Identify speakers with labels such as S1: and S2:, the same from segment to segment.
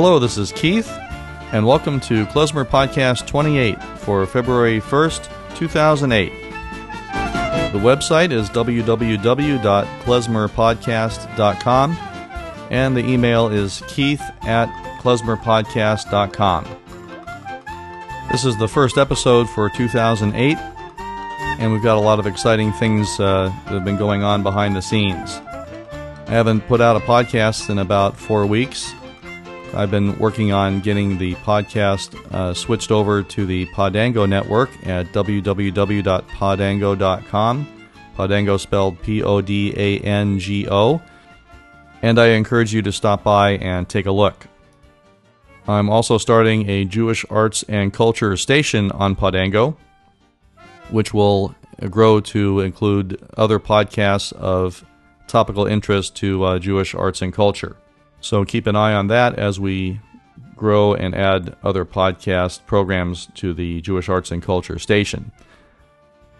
S1: Hello, this is Keith, and welcome to Klezmer Podcast 28 for February 1st, 2008. The website is www.klezmerpodcast.com, and the email is keith at klezmerpodcast.com. This is the first episode for 2008, and we've got a lot of exciting things uh, that have been going on behind the scenes. I haven't put out a podcast in about four weeks. I've been working on getting the podcast uh, switched over to the Podango network at www.podango.com. Podango spelled P O D A N G O. And I encourage you to stop by and take a look. I'm also starting a Jewish arts and culture station on Podango, which will grow to include other podcasts of topical interest to uh, Jewish arts and culture. So keep an eye on that as we grow and add other podcast programs to the Jewish Arts and Culture station.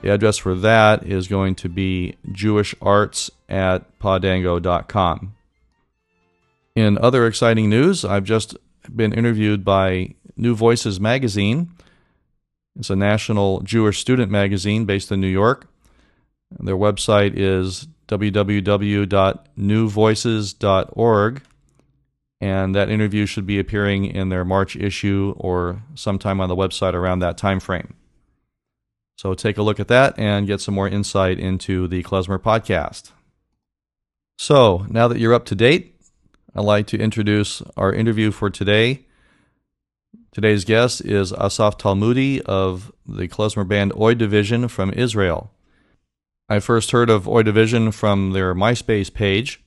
S1: The address for that is going to be jewisharts at podango.com. In other exciting news, I've just been interviewed by New Voices magazine. It's a national Jewish student magazine based in New York. Their website is www.newvoices.org and that interview should be appearing in their March issue or sometime on the website around that time frame. So take a look at that and get some more insight into the Klezmer podcast. So now that you're up to date, I'd like to introduce our interview for today. Today's guest is Asaf Talmudi of the Klezmer band Oi Division from Israel. I first heard of Oi Division from their MySpace page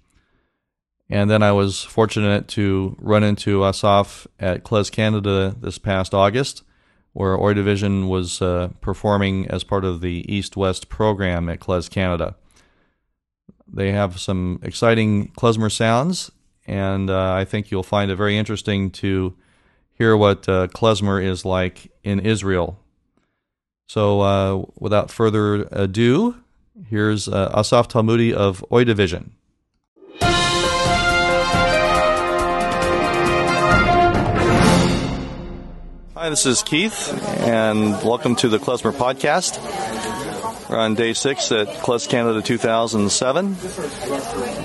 S1: and then I was fortunate to run into Asaf at Klez Canada this past August, where Oi Division was uh, performing as part of the East West program at Klez Canada. They have some exciting klezmer sounds, and uh, I think you'll find it very interesting to hear what uh, klezmer is like in Israel. So, uh, without further ado, here's uh, Asaf Talmudi of Oi Division. Hi, this is Keith, and welcome to the Klezmer Podcast. We're on day six at Klez Canada 2007,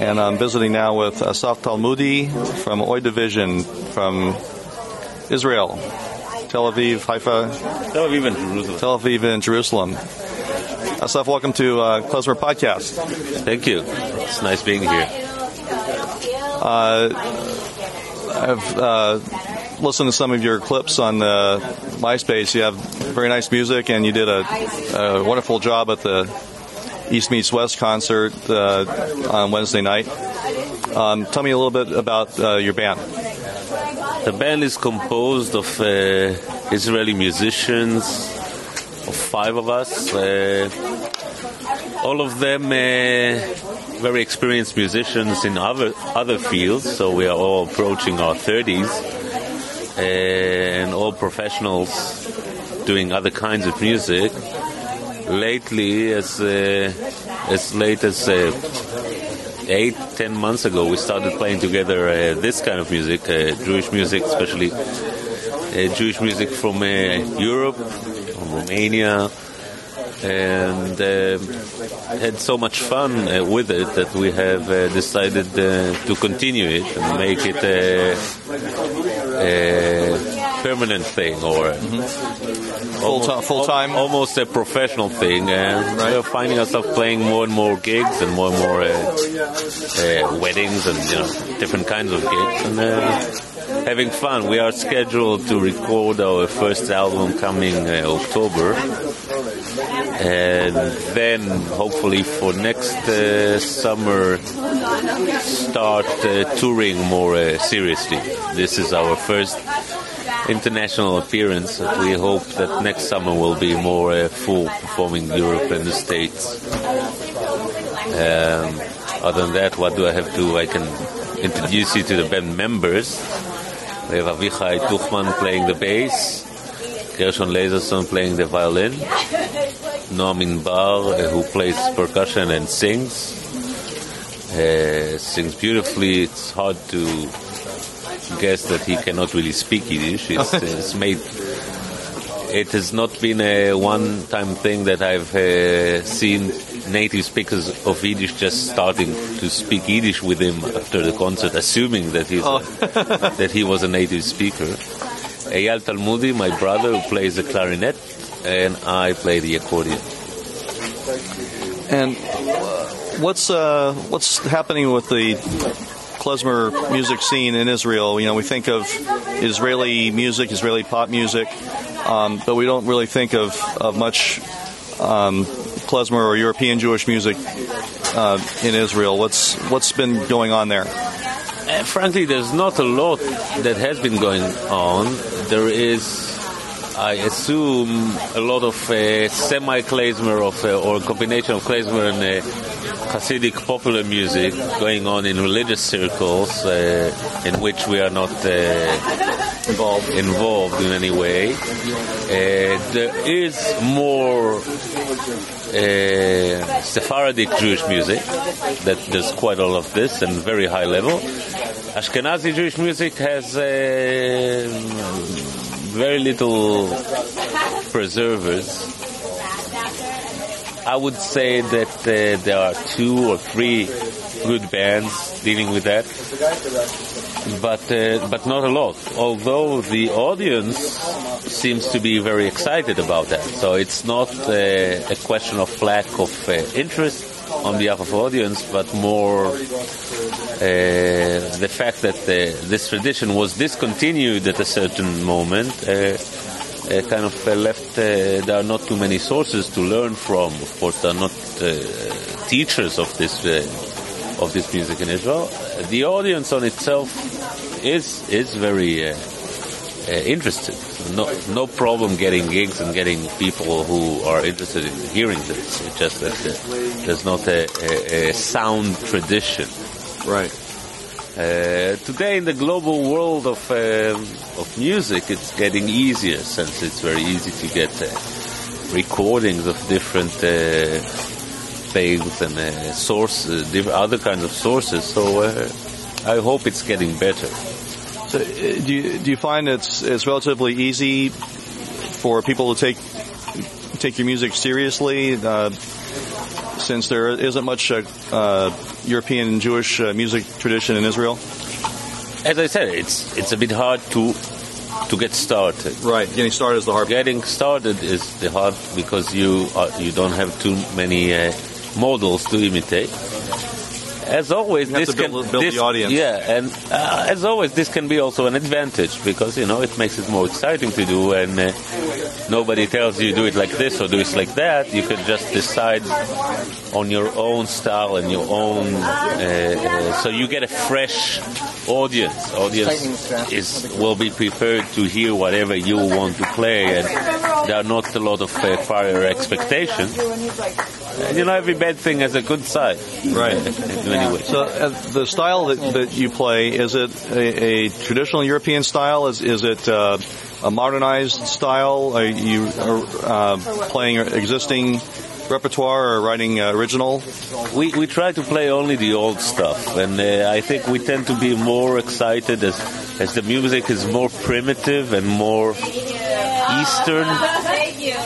S1: and I'm visiting now with Asaf Talmudi from Oi Division from Israel, Tel Aviv, Haifa,
S2: Tel Aviv and Jerusalem.
S1: Tel Aviv, and Jerusalem. Asaf, welcome to uh, Klezmer Podcast.
S2: Thank you. It's nice being here.
S1: Uh, I've uh, listened to some of your clips on uh, MySpace. You have very nice music, and you did a, a wonderful job at the East Meets West concert uh, on Wednesday night. Um, tell me a little bit about uh, your band.
S2: The band is composed of uh, Israeli musicians, of five of us. Uh, all of them uh, very experienced musicians in other other fields, so we are all approaching our 30s, and all professionals doing other kinds of music. Lately, as uh, as late as uh, eight, ten months ago, we started playing together uh, this kind of music, uh, Jewish music, especially uh, Jewish music from uh, Europe, from Romania, and had so much fun with it that we have decided to continue it and make it a, a permanent thing or
S1: Full time, full time.
S2: almost a professional thing. And we're finding ourselves playing more and more gigs and more and more uh, uh, weddings and you know different kinds of gigs and. Uh, Having fun. We are scheduled to record our first album coming uh, October, and then hopefully for next uh, summer start uh, touring more uh, seriously. This is our first international appearance. We hope that next summer will be more uh, full performing Europe and the States. Um, other than that, what do I have to? do? I can introduce you to the band members. We have Avichai Tuchman playing the bass, Gershon Laserson playing the violin, Noam Inbar uh, who plays percussion and sings. Uh, sings beautifully. It's hard to guess that he cannot really speak Yiddish. It's, it's made. It has not been a one-time thing that I've uh, seen native speakers of Yiddish just starting to speak Yiddish with him after the concert, assuming that he's
S1: Oh.
S2: that he was a native speaker. Eyal Talmudi, my brother, who plays the clarinet, and I play the accordion.
S1: And uh, what's uh, what's happening with the klezmer music scene in Israel? You know, we think of Israeli music, Israeli pop music, um, but we don't really think of, of much um, klezmer or European Jewish music uh, in Israel. What's what's been going on there?
S2: Uh, frankly, there's not a lot that has been going on. There is, I assume, a lot of uh, semi-klezmer of, uh, or a combination of klezmer and uh, Hasidic popular music going on in religious circles uh, in which we are not uh,
S1: Involved.
S2: involved in any way. Uh, there is more uh, Sephardic Jewish music. That there's quite a lot of this and very high level. Ashkenazi Jewish music has very little preservers. I would say that uh, there are two or three good bands dealing with that, but uh, but not a lot. Although the audience seems to be very excited about that, so it's not uh, a question of lack of uh, interest on behalf of audience, but more uh, the fact that uh, this tradition was discontinued at a certain moment. Uh, kind of uh, left. Uh, there are not too many sources to learn from. Of course, are not uh, teachers of this of this music in Israel. The audience on itself is is very interested. No no problem getting gigs and getting people who are interested in hearing this. It's just that there's not a, a, a sound tradition.
S1: Right.
S2: Uh, today, in the global world of um, of music, it's getting easier since it's very easy to get uh, recordings of different uh, things and uh, sources, diff- other kinds of sources. So uh, I hope it's getting better.
S1: So, uh, do you, do you find it's it's relatively easy for people to take take your music seriously, uh, since there isn't much uh, uh, European Jewish uh, music tradition in Israel?
S2: As I said, it's it's a bit hard to to get started.
S1: Right, getting started is the hard.
S2: Getting started is the hard because you are, you don't have too many uh, models to imitate. As always, this
S1: build-
S2: can
S1: build the audience.
S2: Yeah, and uh, as always, this can be also an advantage because you know it makes it more exciting to do, and uh, nobody tells you do it like this or do it like that. You can just decide on your own style and your own, uh, uh, so you get a fresh audience. Audience is will be prepared to hear whatever you want to play, and there are not a lot of uh, prior expectations. And, you know, every bad thing has a good side,
S1: Right.
S2: in many ways.
S1: So uh, the style that, that you play is it a, a traditional European style? Is is it uh, a modernized style? Are you uh, playing existing repertoire or writing uh, original?
S2: We we try to play only the old stuff, and uh, I think we tend to be more excited as as the music is more primitive and more Eastern.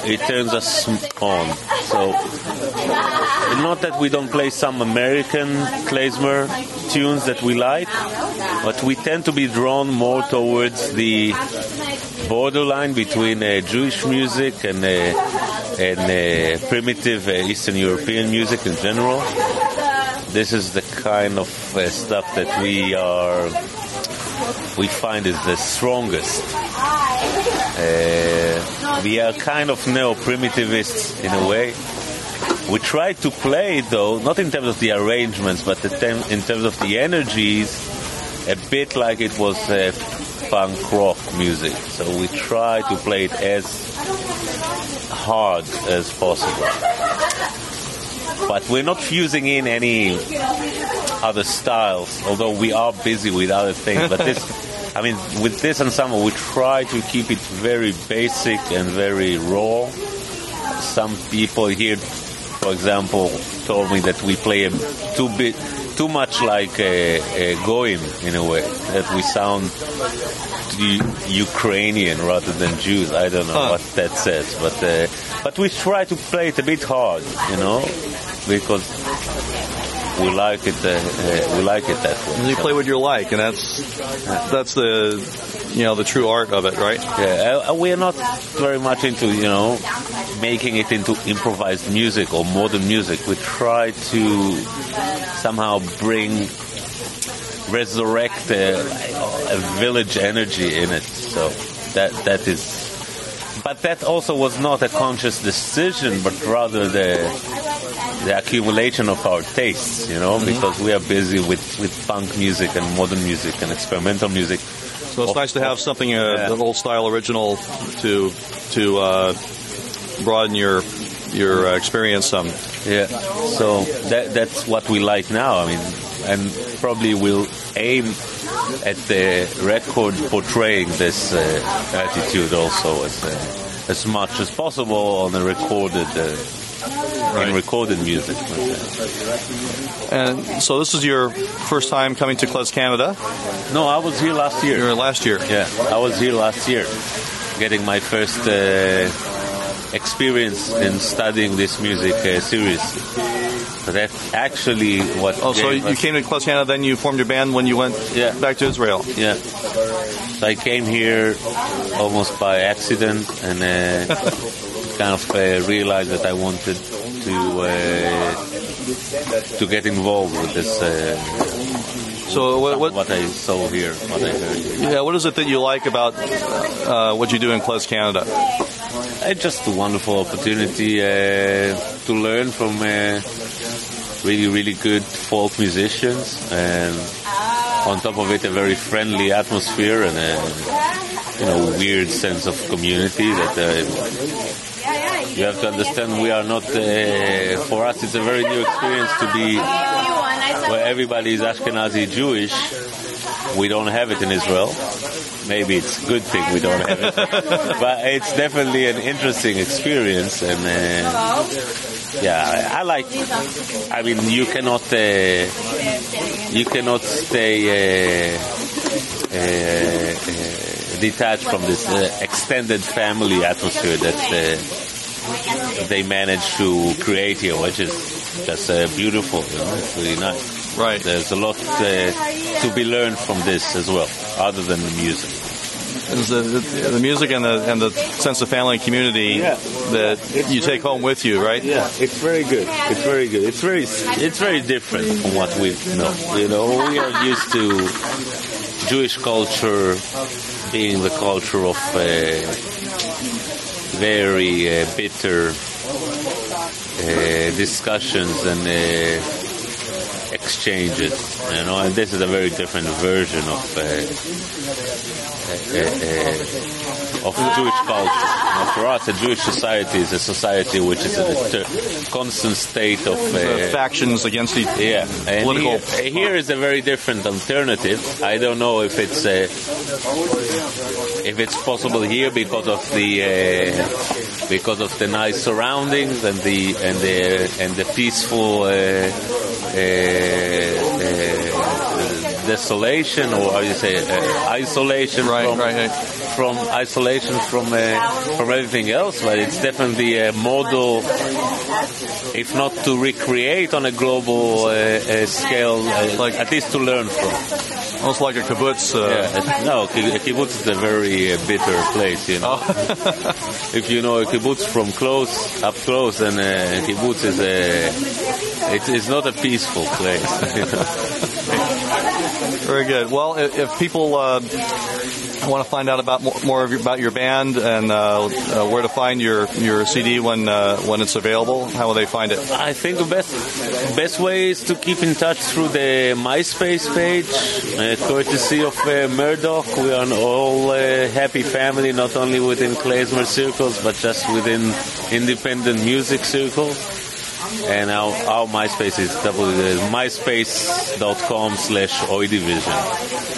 S2: It turns us on. So not that we don't play some American klezmer tunes that we like, but we tend to be drawn more towards the borderline between uh, Jewish music and uh, and uh, primitive uh, Eastern European music in general. This is the kind of uh, stuff that we are we find is the strongest. Uh, we are kind of neo-primitivists in a way. We try to play though, not in terms of the arrangements, but in terms of the energies, a bit like it was uh, punk rock music. So we try to play it as hard as possible. But we're not fusing in any other styles, although we are busy with other things. But this, I mean, with this ensemble, we try to keep it very basic and very raw. Some people here, for example, told me that we play a too bit, too much like a, a goyim in a way that we sound Ukrainian rather than Jews. I don't know
S1: Huh.
S2: what that says, but uh, but we try to play it a bit hard, you know, because we like it. Uh, uh, we like it that way.
S1: You play what you like, and that's that's the you know the true art of it, right?
S2: Yeah, uh, we are not very much into you know making it into improvised music or modern music. We try to somehow bring resurrect a, a village energy in it. So that that is, but that also was not a conscious decision, but rather the the accumulation of our tastes. You know, because we are busy with with funk music and modern music and experimental music.
S1: So it's nice to have something uh,
S2: Yeah.
S1: an old style original to to uh, broaden your your uh, experience some.
S2: Yeah. So that that's what we like now. I mean, and probably we'll aim at the record portraying this uh, attitude also as uh, as much as possible on the recorded uh, in recorded music.
S1: And so this is your first time coming to Klez Canada.
S2: No, I was here last year.
S1: You were last year.
S2: Yeah, I was here last year, getting my first uh, experience in studying this music uh, seriously. So that actually what.
S1: Oh, so you
S2: us-
S1: came to Klez Canada, then you formed your band when you went
S2: Yeah.
S1: back to Israel.
S2: Yeah. So I came here almost by accident and uh, kind of uh, realized that I wanted to uh, to get involved with this. Uh,
S1: So what,
S2: what,
S1: what
S2: I saw here, what I heard. Here.
S1: yeah, what is it that you like about uh, what you do in Klez Canada?
S2: It's just a wonderful opportunity uh, to learn from uh, really, really good folk musicians, and on top of it, a very friendly atmosphere and a you know weird sense of community that. Uh, you have to understand we are not, uh, for us it's a very new experience to be where everybody is Ashkenazi Jewish. We don't have it in Israel. Maybe it's a good thing we don't have it. but it's definitely an interesting experience and uh, yeah, I, like, I mean, you cannot, uh, you cannot stay, uh, uh, uh, detached from this uh, extended family atmosphere that uh, they manage to create here, which is just uh, beautiful. You know, it's really nice.
S1: Right.
S2: There's a lot uh, to be learned from this as well, other than the music.
S1: The, the, the music and the and the sense of family and community
S2: Yeah.
S1: that you take home with you, right?
S2: Yeah, it's very good. It's very good. It's very it's very different from what we know. You know, we are used to Jewish culture being the culture of uh, very uh, bitter Uh, discussions and uh, exchanges. You know, and this is a very different version of. Uh, uh, Uh, uh, uh, of Jewish culture. For us, a Jewish society is a society which is in a constant state of uh,
S1: factions against each
S2: yeah, and
S1: political.
S2: here, here is a very different alternative. I don't know if it's uh, if it's possible here because of the uh, because of the nice surroundings and the and the and the peaceful uh, uh, uh, desolation or how you say uh, isolation
S1: Right,
S2: from
S1: right, right.
S2: from isolation from uh, from everything else. But it's definitely a model if not to recreate on a global uh, uh, scale, uh,
S1: Like-
S2: at least to learn from.
S1: almost like a kibbutz. Uh,
S2: Yeah, no, a kibbutz is a very uh, bitter place, you know. if you know a kibbutz from close, up close, then uh, a kibbutz is a, it is not a peaceful place.
S1: Very good. Well, if, people uh, want to find out about more, your, about your band and uh, uh, where to find your, your CD when uh, when it's available, how will they find it?
S2: I think the best best way is to keep in touch through the MySpace page, uh, courtesy of uh, Murdoch. We are an all happy family, not only within klezmer circles, but just within independent music circles. And our, our MySpace is myspace.com slash oidivision.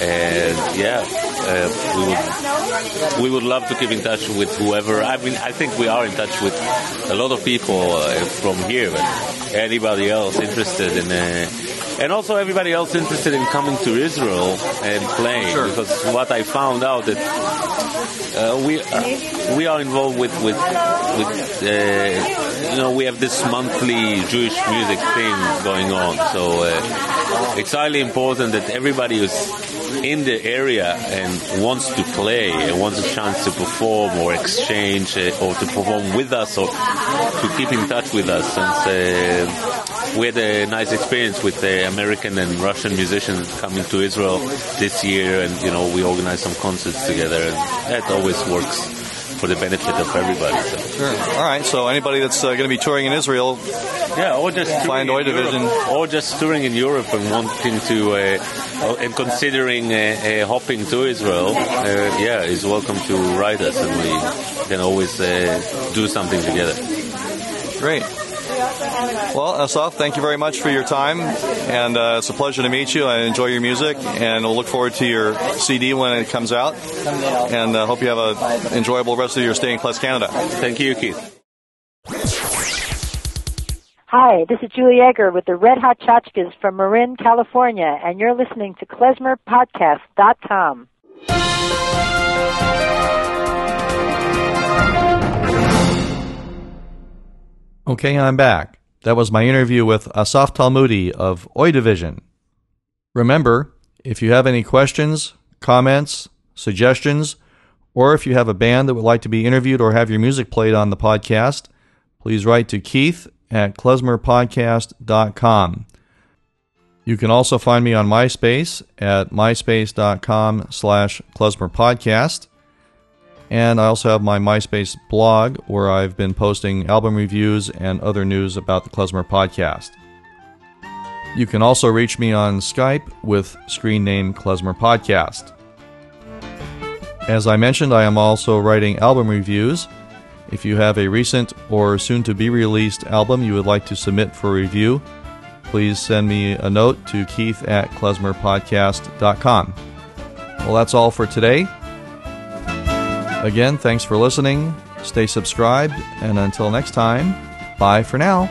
S2: And yeah, uh, we would we would love to keep in touch with whoever. I mean, I think we are in touch with a lot of people uh, from here, but anybody else interested in uh, and also everybody else interested in coming to Israel and playing.
S1: Sure.
S2: Because what I found out that uh, we uh, we are involved with with with uh, you know we have this monthly Jewish music thing going on. So uh, it's highly important that everybody who's in the area and wants to play and wants a chance to perform or exchange uh, or to perform with us or to keep in touch with us. Since uh, we had a nice experience with the American and Russian musicians coming to Israel this year, and you know we organized some concerts together, and that always works for the benefit of everybody. So.
S1: Sure. All right. So anybody that's uh, going to be touring in Israel,
S2: Yeah, or just
S1: Find
S2: touring
S1: Oi
S2: in
S1: Division.
S2: Europe, or just touring in Europe and wanting to uh, and considering uh, uh, hopping to Israel, uh, yeah, is welcome to write us, and we can always uh, do something together.
S1: great. Well, Asaf, thank you very much for your time, and uh, it's a pleasure to meet you. I enjoy your music, and we'll look forward to your CD when it comes out, and uh, hope you have an enjoyable rest of your stay in Klez, Canada.
S2: Thank you, Keith.
S3: Hi, this is Julie Egger with the Red Hot Chachkas from Marin, California, and you're listening to klezmerpodcast.com.
S1: Okay, I'm back. That was my interview with Asaf Talmudi of Oi Division. Remember, if you have any questions, comments, suggestions, or if you have a band that would like to be interviewed or have your music played on the podcast, please write to Keith at klezmerpodcast.com. You can also find me on MySpace at myspace.com slash klezmerpodcast. And I also have my MySpace blog where I've been posting album reviews and other news about the Klezmer podcast. You can also reach me on Skype with screen name Klezmer Podcast. As I mentioned, I am also writing album reviews. If you have a recent or soon to be released album you would like to submit for review, please send me a note to keith at klezmerpodcast.com. Well, that's all for today. Again, thanks for listening. Stay subscribed, and until next time, bye for now.